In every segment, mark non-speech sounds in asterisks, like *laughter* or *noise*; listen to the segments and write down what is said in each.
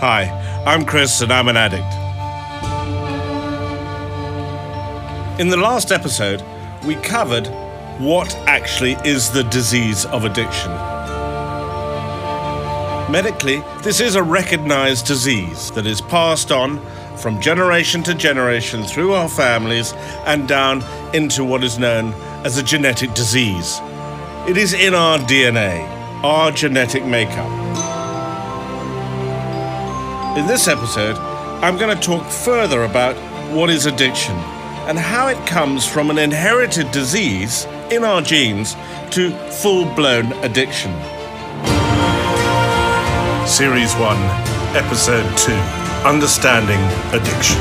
Hi, I'm Chris and I'm an addict. In the last episode, we covered what actually is the disease of addiction. Medically, this is a recognized disease that is passed on from generation to generation through our families and down into what is known as a genetic disease. It is in our DNA, our genetic makeup. In this episode, I'm going to talk further about what is addiction and how it comes from an inherited disease in our genes to full blown addiction. Series 1, Episode 2 Understanding Addiction.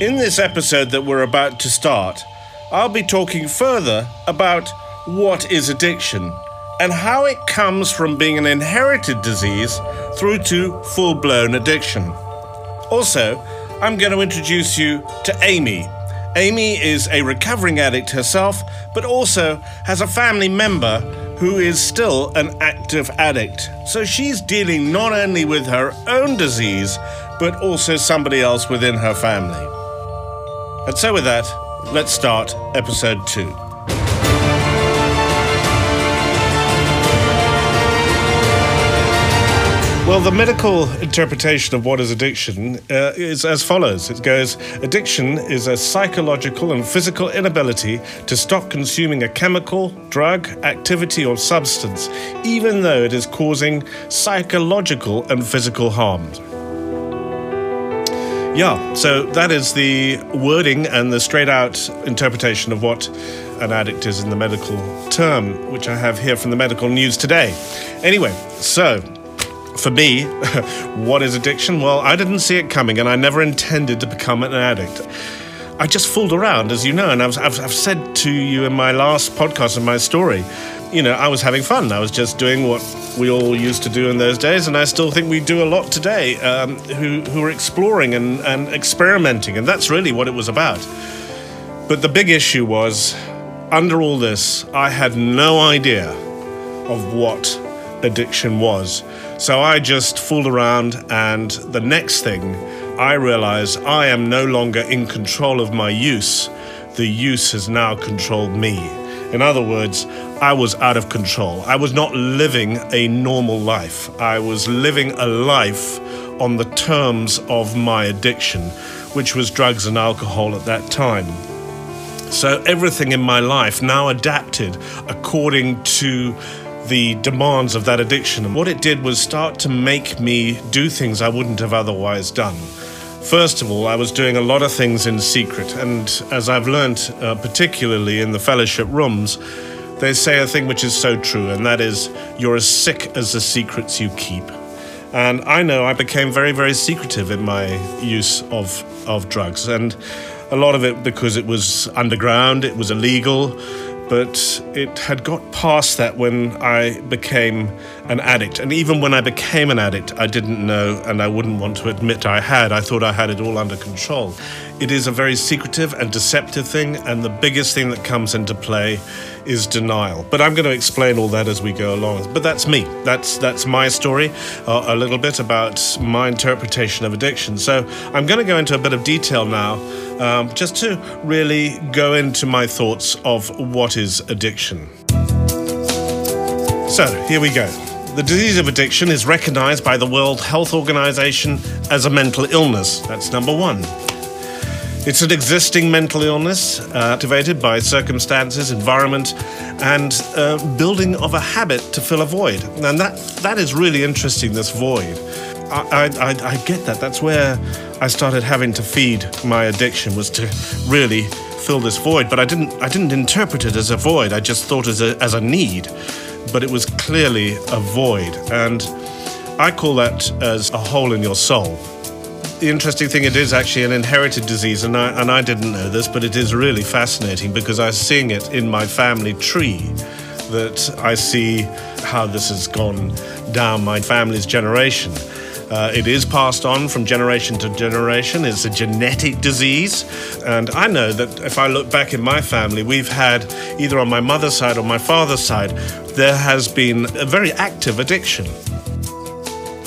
In this episode that we're about to start, I'll be talking further about what is addiction and how it comes from being an inherited disease through to full blown addiction. Also, I'm going to introduce you to Amy. Amy is a recovering addict herself, but also has a family member who is still an active addict. So she's dealing not only with her own disease, but also somebody else within her family. And so, with that, let's start episode two. Well, the medical interpretation of what is addiction uh, is as follows it goes, Addiction is a psychological and physical inability to stop consuming a chemical, drug, activity, or substance, even though it is causing psychological and physical harm. Yeah, so that is the wording and the straight out interpretation of what an addict is in the medical term, which I have here from the medical news today. Anyway, so for me, *laughs* what is addiction? Well, I didn't see it coming and I never intended to become an addict. I just fooled around, as you know, and I've, I've, I've said to you in my last podcast of my story, you know, I was having fun. I was just doing what we all used to do in those days, and I still think we do a lot today um, who, who are exploring and, and experimenting, and that's really what it was about. But the big issue was, under all this, I had no idea of what addiction was. So I just fooled around, and the next thing I realized I am no longer in control of my use. The use has now controlled me. In other words, I was out of control. I was not living a normal life. I was living a life on the terms of my addiction, which was drugs and alcohol at that time. So everything in my life now adapted according to the demands of that addiction. And what it did was start to make me do things I wouldn't have otherwise done. First of all, I was doing a lot of things in secret. And as I've learned, uh, particularly in the fellowship rooms, they say a thing which is so true, and that is, you're as sick as the secrets you keep. And I know I became very, very secretive in my use of, of drugs. And a lot of it because it was underground, it was illegal but it had got past that when I became an addict. And even when I became an addict, I didn't know and I wouldn't want to admit I had. I thought I had it all under control. It is a very secretive and deceptive thing, and the biggest thing that comes into play is denial. But I'm going to explain all that as we go along. But that's me. That's that's my story, uh, a little bit about my interpretation of addiction. So I'm going to go into a bit of detail now, um, just to really go into my thoughts of what is addiction. So here we go. The disease of addiction is recognized by the World Health Organization as a mental illness. That's number one. It's an existing mental illness uh, activated by circumstances, environment, and uh, building of a habit to fill a void. And that, that is really interesting, this void. I, I, I get that. That's where I started having to feed my addiction, was to really fill this void. But I didn't, I didn't interpret it as a void, I just thought as a, as a need. But it was clearly a void. And I call that as a hole in your soul the interesting thing, it is actually an inherited disease, and I, and I didn't know this, but it is really fascinating because I'm seeing it in my family tree. That I see how this has gone down my family's generation. Uh, it is passed on from generation to generation. It's a genetic disease. And I know that if I look back in my family, we've had either on my mother's side or my father's side, there has been a very active addiction.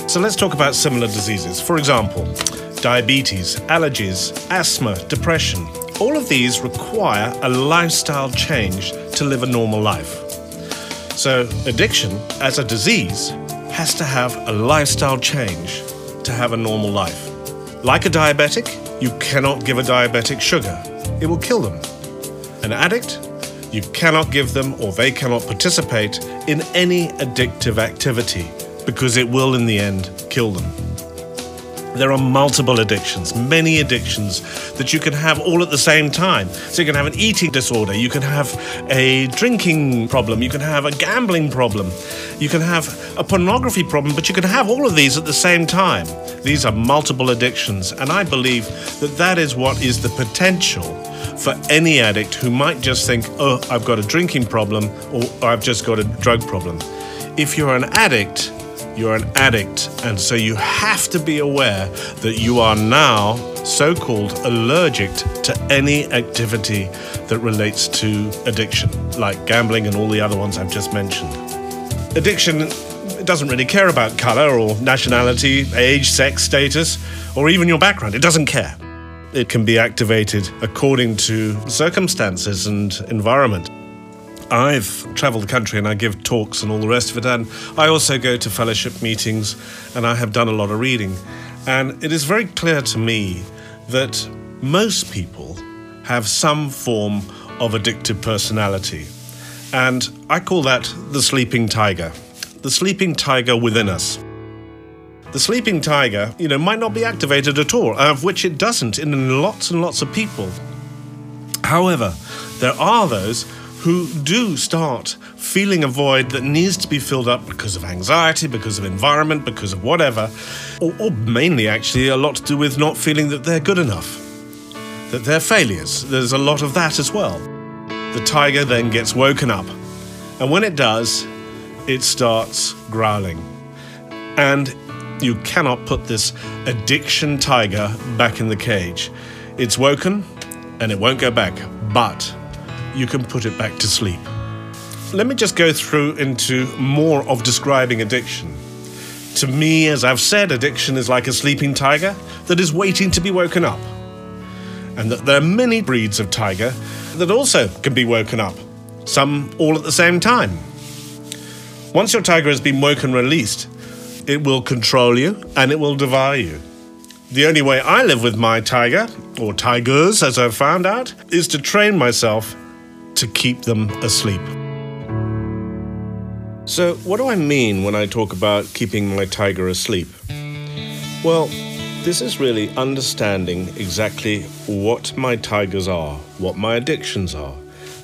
So let's talk about similar diseases. For example, diabetes, allergies, asthma, depression. All of these require a lifestyle change to live a normal life. So, addiction as a disease has to have a lifestyle change to have a normal life. Like a diabetic, you cannot give a diabetic sugar, it will kill them. An addict, you cannot give them or they cannot participate in any addictive activity because it will, in the end, kill them. There are multiple addictions, many addictions that you can have all at the same time. So you can have an eating disorder, you can have a drinking problem, you can have a gambling problem, you can have a pornography problem, but you can have all of these at the same time. These are multiple addictions, and I believe that that is what is the potential for any addict who might just think, oh, I've got a drinking problem or I've just got a drug problem. If you're an addict, you're an addict, and so you have to be aware that you are now so called allergic to any activity that relates to addiction, like gambling and all the other ones I've just mentioned. Addiction doesn't really care about color or nationality, age, sex, status, or even your background. It doesn't care. It can be activated according to circumstances and environment. I've traveled the country and I give talks and all the rest of it. And I also go to fellowship meetings and I have done a lot of reading. And it is very clear to me that most people have some form of addictive personality. And I call that the sleeping tiger, the sleeping tiger within us. The sleeping tiger, you know, might not be activated at all, of which it doesn't in lots and lots of people. However, there are those who do start feeling a void that needs to be filled up because of anxiety, because of environment, because of whatever, or, or, mainly actually a lot to do with not feeling that they're good enough, that they're failures. There's a lot of that as well. The tiger then gets woken up, and when it does, it starts growling. And you cannot put this addiction tiger back in the cage. It's woken and it won't go back, but you can put it back to sleep. Let me just go through into more of describing addiction. To me, as I've said, addiction is like a sleeping tiger that is waiting to be woken up. And that there are many breeds of tiger that also can be woken up, some all at the same time. Once your tiger has been woken and released, it will control you and it will devour you. The only way I live with my tiger, or tigers as I've found out, is to train myself to keep them asleep. So, what do I mean when I talk about keeping my tiger asleep? Well, this is really understanding exactly what my tigers are, what my addictions are.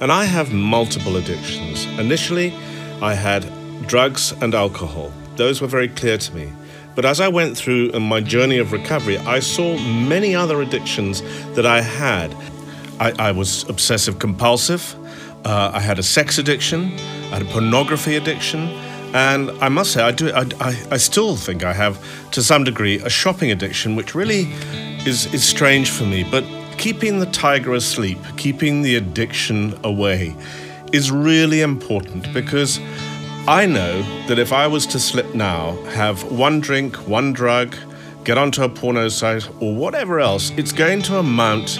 And I have multiple addictions. Initially, I had drugs and alcohol. Those were very clear to me. But as I went through my journey of recovery, I saw many other addictions that I had. I, I was obsessive compulsive. Uh, I had a sex addiction. I had a pornography addiction. And I must say, I do. I, I, I, still think I have, to some degree, a shopping addiction, which really is is strange for me. But keeping the tiger asleep, keeping the addiction away, is really important because I know that if I was to slip now, have one drink, one drug, get onto a porno site, or whatever else, it's going to amount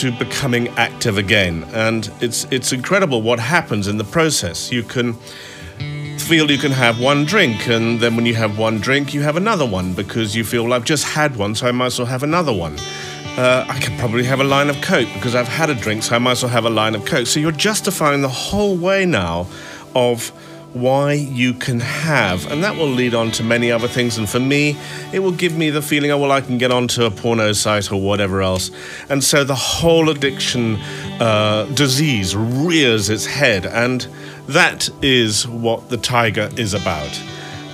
to becoming active again. And it's it's incredible what happens in the process. You can feel you can have one drink, and then when you have one drink, you have another one because you feel I've just had one, so I might as well have another one. Uh, I could probably have a line of Coke because I've had a drink, so I might as well have a line of Coke. So you're justifying the whole way now of why you can have. And that will lead on to many other things. And for me, it will give me the feeling, oh, well, I can get onto a porno site or whatever else. And so the whole addiction uh, disease rears its head. And that is what the tiger is about.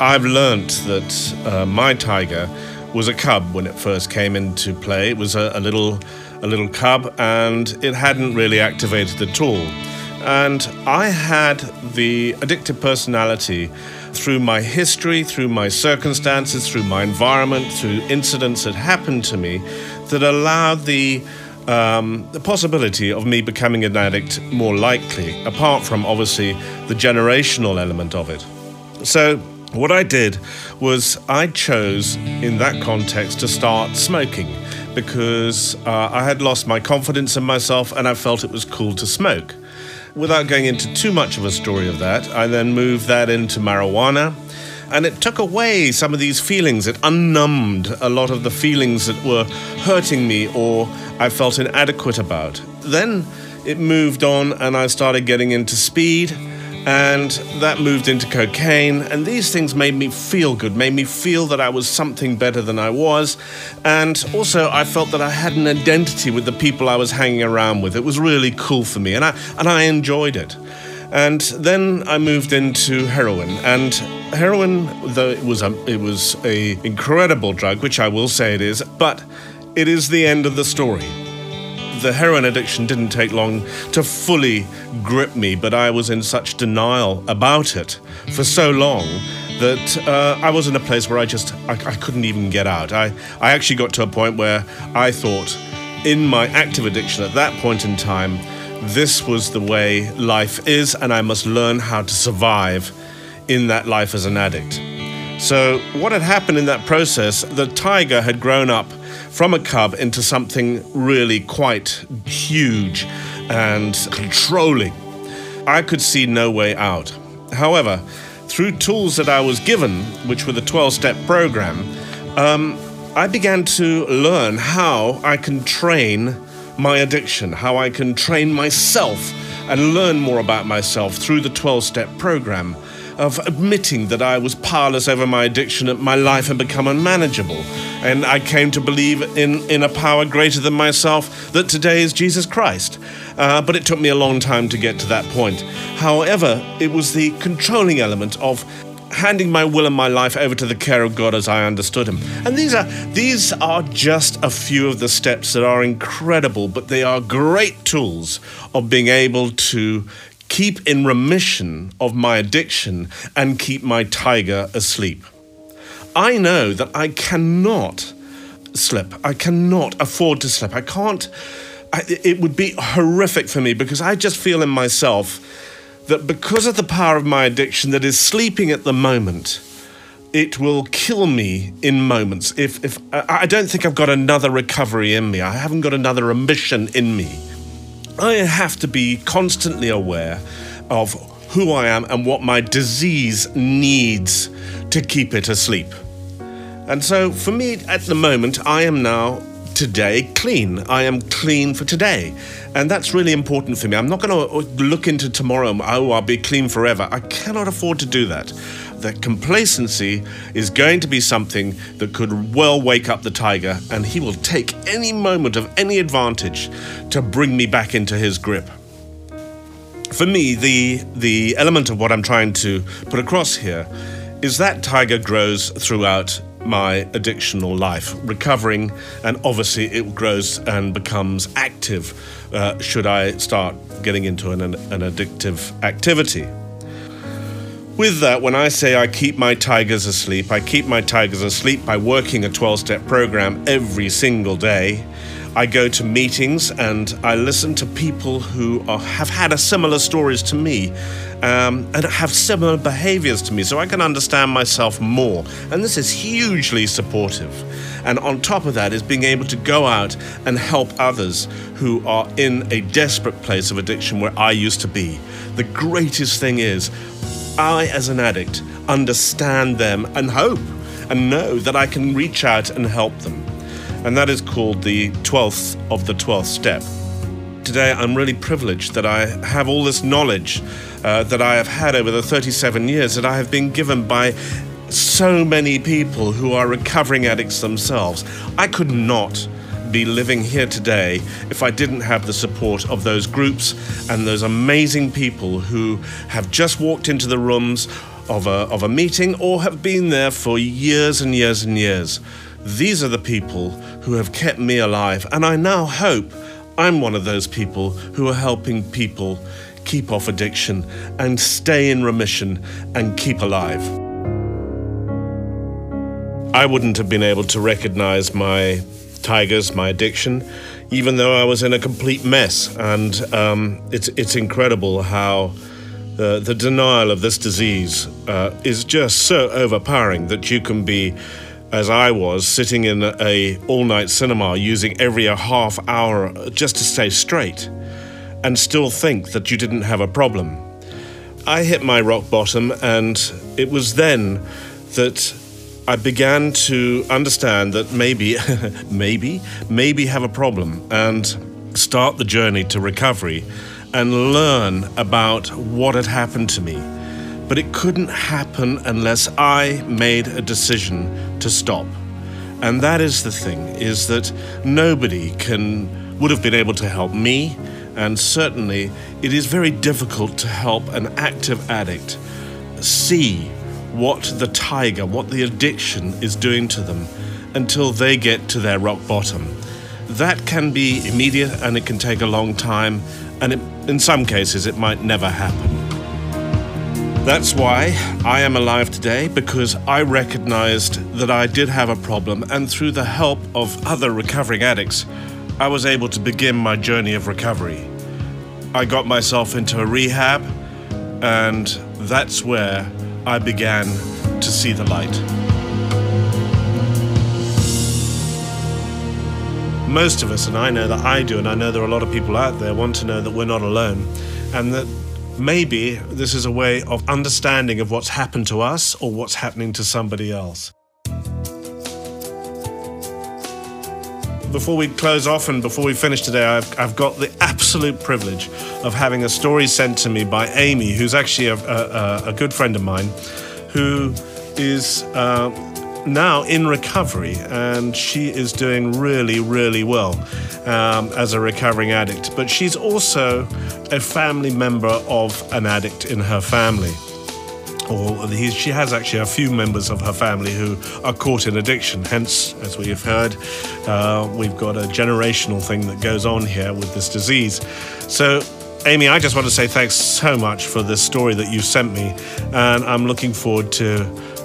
I've learnt that uh, my tiger was a cub when it first came into play. It was a, a little a little cub and it hadn't really activated at all. And I had the addictive personality through my history, through my circumstances, through my environment, through incidents that happened to me that allowed the um, the possibility of me becoming an addict more likely, apart from obviously the generational element of it. So, what I did was I chose in that context to start smoking because uh, I had lost my confidence in myself and I felt it was cool to smoke. Without going into too much of a story of that, I then moved that into marijuana and it took away some of these feelings. It unnumbed a lot of the feelings that were hurting me or I felt inadequate about. Then it moved on, and I started getting into speed, and that moved into cocaine. And these things made me feel good, made me feel that I was something better than I was. And also, I felt that I had an identity with the people I was hanging around with. It was really cool for me, and I, and I enjoyed it. And then I moved into heroin, and heroin, though it was a it was a incredible drug, which I will say it is, but it is the end of the story. The heroin addiction didn't take long to fully grip me, but I was in such denial about it for so long that uh, I was in a place where I just I, I couldn't even get out. I, I actually got to a point where I thought, in my active addiction at that point in time, this was the way life is, and I must learn how to survive in that life as an addict. So, what had happened in that process, the tiger had grown up from a cub into something really quite huge and controlling. I could see no way out. However, through tools that I was given, which were the 12 step program, um, I began to learn how I can train my addiction, how I can train myself and learn more about myself through the 12 step program of admitting that I was powerless over my addiction and my life had become unmanageable. And I came to believe in, in a power greater than myself that today is Jesus Christ. Uh, but it took me a long time to get to that point. However, it was the controlling element of handing my will and my life over to the care of God as I understood him. And these are these are just a few of the steps that are incredible, but they are great tools of being able to keep in remission of my addiction and keep my tiger asleep. I know that I cannot slip. I cannot afford to slip. I can't I, it would be horrific for me because I just feel in myself that because of the power of my addiction that is sleeping at the moment, it will kill me in moments. If, if I don't think I've got another recovery in me, I haven't got another remission in me. I have to be constantly aware of who I am and what my disease needs to keep it asleep. And so, for me at the moment, I am now today clean. I am clean for today. And that's really important for me. I'm not going to uh, look into tomorrow, oh, I'll be clean forever. I cannot afford to do that. That complacency is going to be something that could well wake up the tiger, and he will take any moment of any advantage to bring me back into his grip. For me, the, the element of what I'm trying to put across here is that tiger grows throughout my addictional life, recovering, and obviously it grows and becomes active uh, should I start getting into an, an addictive activity. With that, when I say I keep my tigers asleep, I keep my tigers asleep by working a 12 step program every single day. I go to meetings and I listen to people who are, have had similar stories to me um, and have similar behaviors to me so I can understand myself more. And this is hugely supportive. And on top of that is being able to go out and help others who are in a desperate place of addiction where I used to be. The greatest thing is, I, as an addict, understand them and hope and know that I can reach out and help them. And that is called the 12th of the 12th step. Today, I'm really privileged that I have all this knowledge uh, that I have had over the 37 years that I have been given by so many people who are recovering addicts themselves. I could not be living here today if I didn't have the support of those groups and those amazing people who have just walked into the rooms of a, of a meeting or have been there for years and years and years. These are the people who have kept me alive, and I now hope I'm one of those people who are helping people keep off addiction and stay in remission and keep alive. I wouldn't have been able to recognize my tigers, my addiction, even though I was in a complete mess. And um, it's it's incredible how. Uh, the denial of this disease uh, is just so overpowering that you can be as I was, sitting in a all-night cinema using every half hour just to stay straight, and still think that you didn't have a problem. I hit my rock bottom, and it was then that I began to understand that maybe, *laughs* maybe, maybe have a problem, and start the journey to recovery, and learn about what had happened to me but it couldn't happen unless I made a decision to stop. And that is the thing, is that nobody can would have been able to help me, and certainly it is very difficult to help an active addict see what the tiger, what the addiction is doing to them until they get to their rock bottom. That can be immediate and it can take a long time, and it, in some cases, it might never happen. That's why I am alive today because I recognized that I did have a problem, and through the help of other recovering addicts, I was able to begin my journey of recovery. I got myself into a rehab, and that's where I began to see the light. Most of us, and I know that I do, and I know there are a lot of people out there, want to know that we're not alone, and that maybe this is a way of understanding of what's happened to us or what's happening to somebody else. Before we close off and before we finish today, I've, I've got the absolute privilege of having a story sent to me by Amy, who's actually a, a, a good friend of mine, who is uh, now in recovery and she is doing really, really well um, as a recovering addict. But she's also a family member of an addict in her family. Or she has actually a few members of her family who are caught in addiction. Hence, as we have heard, uh, we've got a generational thing that goes on here with this disease. So, Amy, I just want to say thanks so much for this story that you sent me, and I'm looking forward to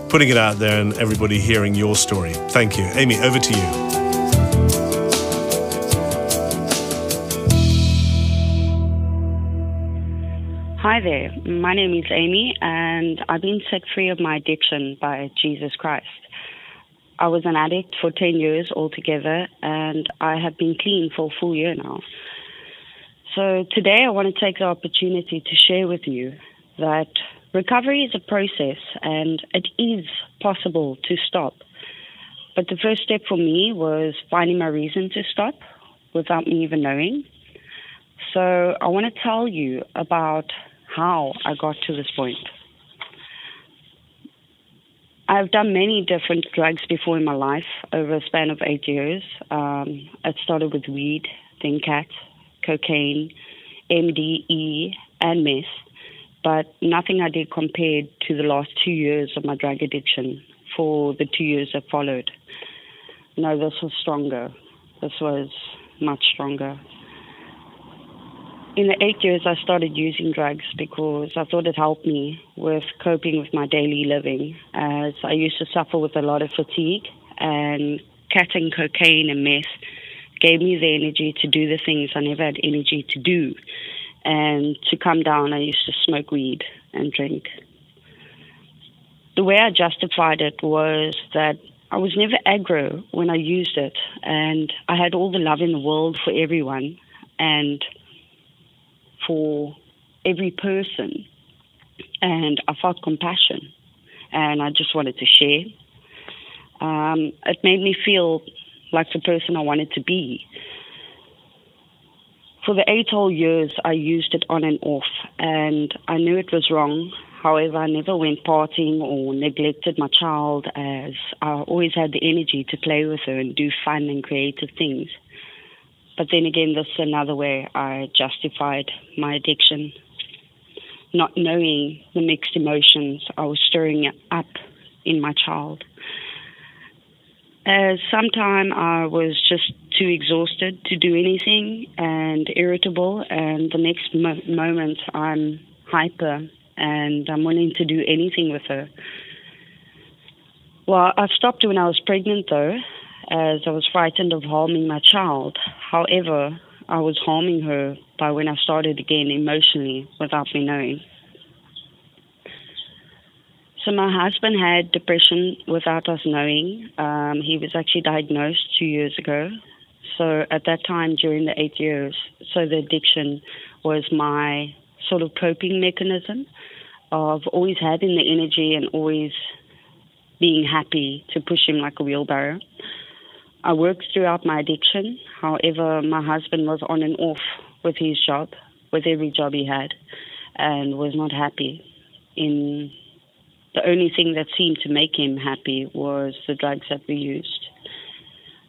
putting it out there and everybody hearing your story. Thank you. Amy, over to you. Hi there. My name is Amy, and I've been set free of my addiction by Jesus Christ. I was an addict for 10 years altogether, and I have been clean for a full year now. So today I want to take the opportunity to share with you that Recovery is a process and it is possible to stop. But the first step for me was finding my reason to stop without me even knowing. So I want to tell you about how I got to this point. I've done many different drugs before in my life over a span of eight years. Um, it started with weed, then cat, cocaine, MDE, and meth but nothing I did compared to the last two years of my drug addiction for the two years that followed. No, this was stronger. This was much stronger. In the eight years, I started using drugs because I thought it helped me with coping with my daily living, as I used to suffer with a lot of fatigue, and cutting cocaine and meth gave me the energy to do the things I never had energy to do. And to come down, I used to smoke weed and drink. The way I justified it was that I was never aggro when I used it, and I had all the love in the world for everyone and for every person. And I felt compassion, and I just wanted to share. Um, it made me feel like the person I wanted to be. For the eight whole years, I used it on and off, and I knew it was wrong. However, I never went partying or neglected my child, as I always had the energy to play with her and do fun and creative things. But then again, this is another way I justified my addiction, not knowing the mixed emotions I was stirring up in my child. As sometime I was just too exhausted to do anything and irritable, and the next mo- moment I'm hyper and I'm willing to do anything with her. Well, I stopped when I was pregnant, though, as I was frightened of harming my child. However, I was harming her by when I started again emotionally without me knowing. So my husband had depression without us knowing. Um, he was actually diagnosed two years ago. So at that time, during the eight years, so the addiction was my sort of coping mechanism of always having the energy and always being happy to push him like a wheelbarrow. I worked throughout my addiction. However, my husband was on and off with his job, with every job he had, and was not happy in the only thing that seemed to make him happy was the drugs that we used.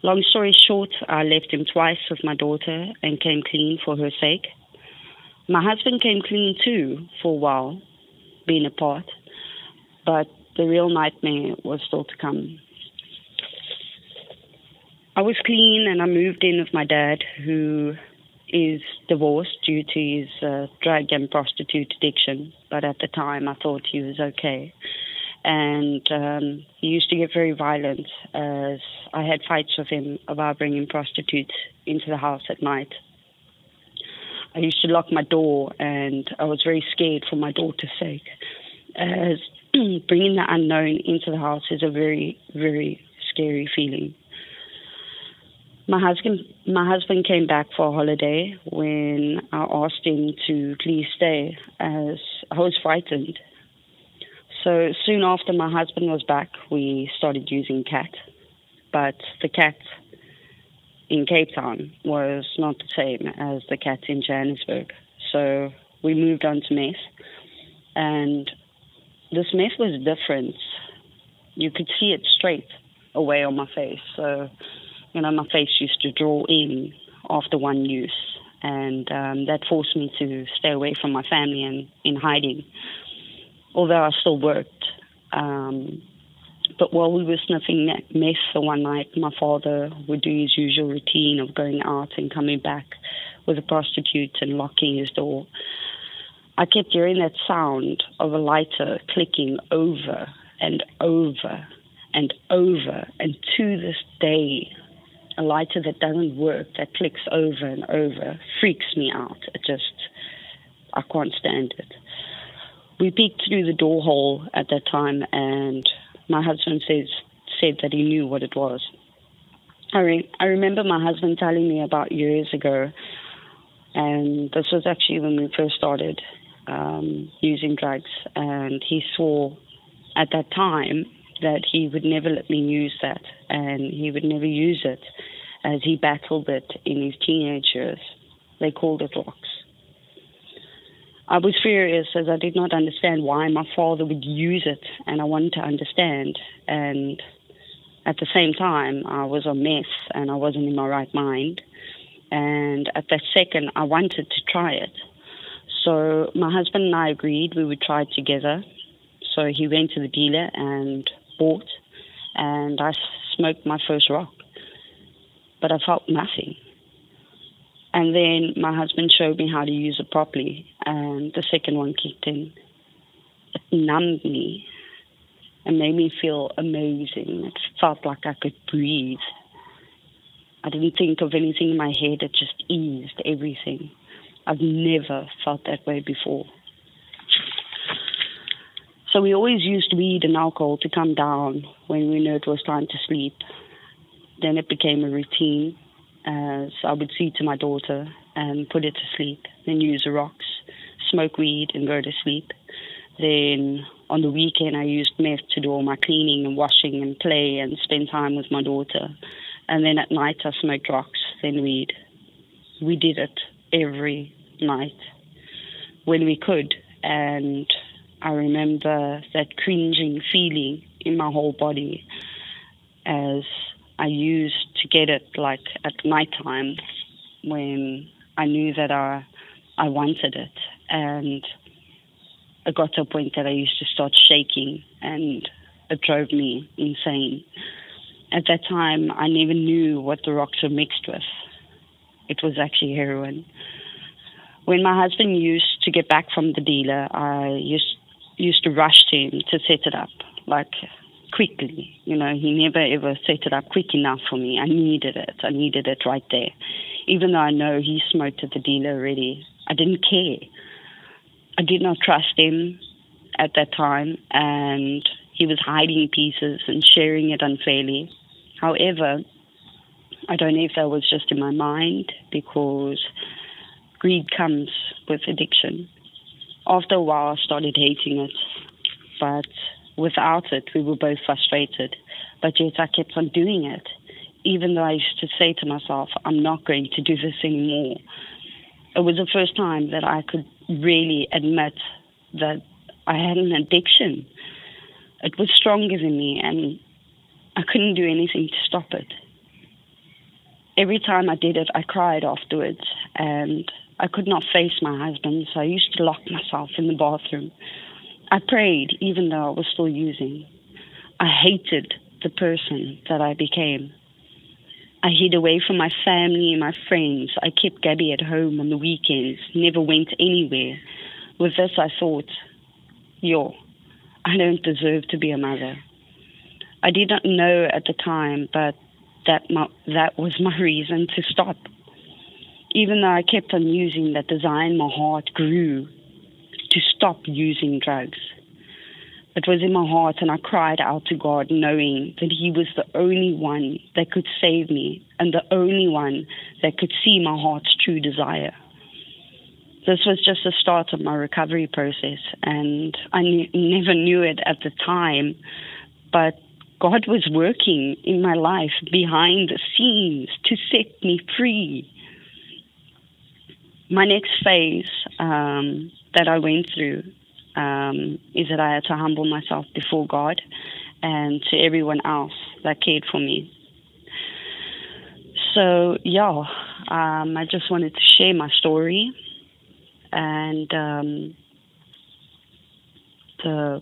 Long story short, I left him twice with my daughter and came clean for her sake. My husband came clean too for a while, being apart, but the real nightmare was still to come. I was clean and I moved in with my dad, who is divorced due to his uh, drug and prostitute addiction. But at the time, I thought he was okay. And um, he used to get very violent as I had fights with him about bringing prostitutes into the house at night. I used to lock my door, and I was very scared for my daughter's sake, as *clears throat* bringing the unknown into the house is a very, very scary feeling. My husband, my husband came back for a holiday when I asked him to please stay, as I was frightened. So soon after my husband was back, we started using cat, but the cat in Cape Town was not the same as the cat in Johannesburg. So we moved on to meth, and this meth was different. You could see it straight away on my face. So you know, my face used to draw in after one use, and um, that forced me to stay away from my family and in hiding. Although I still worked, um, but while we were sniffing meth for one night, my father would do his usual routine of going out and coming back with a prostitute and locking his door. I kept hearing that sound of a lighter clicking over and over and over, and to this day, a lighter that doesn't work, that clicks over and over, freaks me out. It just, I can't stand it. We peeked through the door hole at that time, and my husband says said that he knew what it was. I re- I remember my husband telling me about years ago, and this was actually when we first started um, using drugs, and he saw at that time that he would never let me use that and he would never use it as he battled it in his teenage years. They called it locks. I was furious as I did not understand why my father would use it and I wanted to understand and at the same time I was a mess and I wasn't in my right mind and at that second I wanted to try it. So my husband and I agreed we would try it together. So he went to the dealer and bought, and I smoked my first rock, but I felt nothing. And then my husband showed me how to use it properly, and the second one kicked in. It numbed me and made me feel amazing. It felt like I could breathe. I didn't think of anything in my head, it just eased everything. I've never felt that way before. So we always used weed and alcohol to come down when we knew it was time to sleep. Then it became a routine uh, as I would see to my daughter and put it to sleep, then use the rocks, smoke weed and go to sleep. Then on the weekend I used meth to do all my cleaning and washing and play and spend time with my daughter. And then at night I smoked rocks, then weed. We did it every night when we could and I remember that cringing feeling in my whole body as I used to get it like at night time when I knew that I I wanted it and it got to a point that I used to start shaking and it drove me insane. At that time I never knew what the rocks were mixed with. It was actually heroin. When my husband used to get back from the dealer, I used used to rush to him to set it up, like quickly. You know, he never ever set it up quick enough for me. I needed it. I needed it right there. Even though I know he smoked at the dealer already, I didn't care. I did not trust him at that time, and he was hiding pieces and sharing it unfairly. However, I don't know if that was just in my mind because greed comes with addiction. After a while, I started hating it, but without it, we were both frustrated. But yet, I kept on doing it, even though I used to say to myself, I'm not going to do this anymore. It was the first time that I could really admit that I had an addiction. It was stronger than me, and I couldn't do anything to stop it every time I did it, I cried afterwards, and I could not face my husband, so I used to lock myself in the bathroom. I prayed, even though I was still using. I hated the person that I became. I hid away from my family and my friends. I kept Gabby at home on the weekends, never went anywhere. With this, I thought, yo, I don't deserve to be a mother. I did not know at the time, but that my, that was my reason to stop. Even though I kept on using that design, my heart grew to stop using drugs. It was in my heart, and I cried out to God, knowing that He was the only one that could save me and the only one that could see my heart's true desire. This was just the start of my recovery process, and I knew, never knew it at the time, but God was working in my life behind the scenes to set me free. My next phase um, that I went through um, is that I had to humble myself before God and to everyone else that cared for me. So, yeah, um, I just wanted to share my story and um, the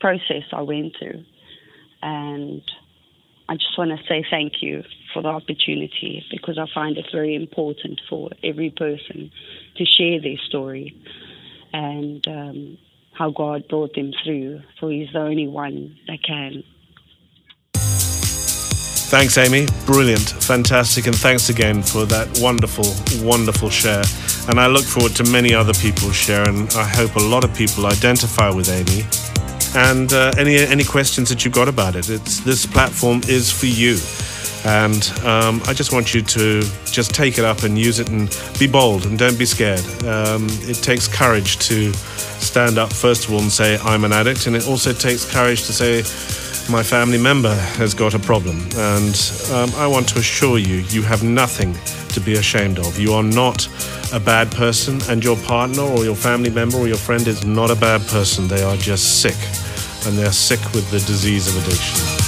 process I went through. And I just want to say thank you for the opportunity because I find it very important for every person to share their story and um, how God brought them through, for He's the only one that can. Thanks, Amy. Brilliant, fantastic, and thanks again for that wonderful, wonderful share. And I look forward to many other people share, and I hope a lot of people identify with Amy and uh, any any questions that you've got about it. It's this platform is for you, and um, I just want you to just take it up and use it and be bold and don't be scared. Um, it takes courage to stand up first of all and say I'm an addict, and it also takes courage to say my family member has got a problem, and um, I want to assure you, you have nothing to be ashamed of. You are not a bad person, and your partner or your family member or your friend is not a bad person. They are just sick, and they're sick with the disease of addiction.